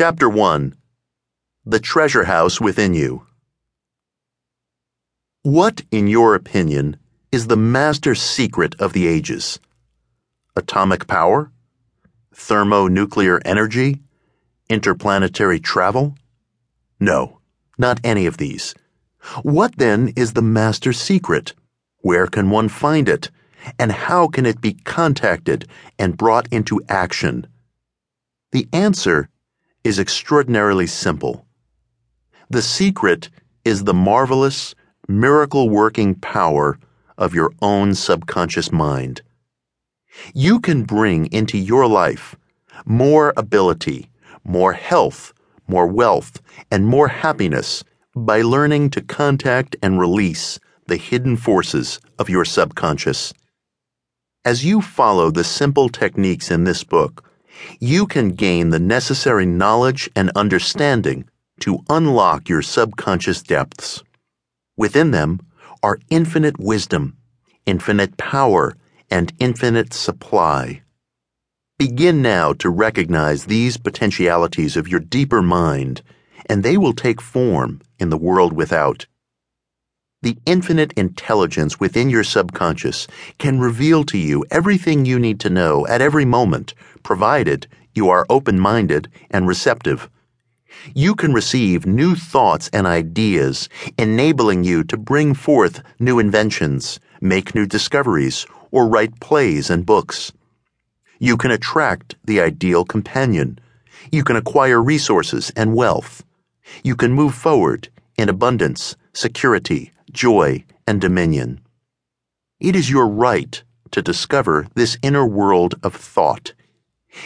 Chapter 1 The Treasure House Within You. What, in your opinion, is the master secret of the ages? Atomic power? Thermonuclear energy? Interplanetary travel? No, not any of these. What then is the master secret? Where can one find it? And how can it be contacted and brought into action? The answer is extraordinarily simple. The secret is the marvelous, miracle working power of your own subconscious mind. You can bring into your life more ability, more health, more wealth, and more happiness by learning to contact and release the hidden forces of your subconscious. As you follow the simple techniques in this book, you can gain the necessary knowledge and understanding to unlock your subconscious depths. Within them are infinite wisdom, infinite power, and infinite supply. Begin now to recognize these potentialities of your deeper mind, and they will take form in the world without. The infinite intelligence within your subconscious can reveal to you everything you need to know at every moment, provided you are open minded and receptive. You can receive new thoughts and ideas, enabling you to bring forth new inventions, make new discoveries, or write plays and books. You can attract the ideal companion. You can acquire resources and wealth. You can move forward in abundance, security, joy, and dominion. It is your right to discover this inner world of thought.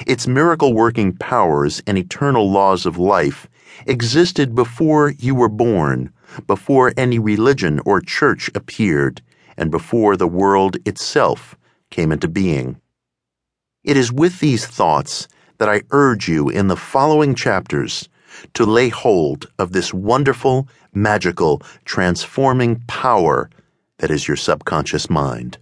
Its miracle working powers and eternal laws of life existed before you were born, before any religion or church appeared, and before the world itself came into being. It is with these thoughts that I urge you in the following chapters to lay hold of this wonderful, magical, transforming power that is your subconscious mind.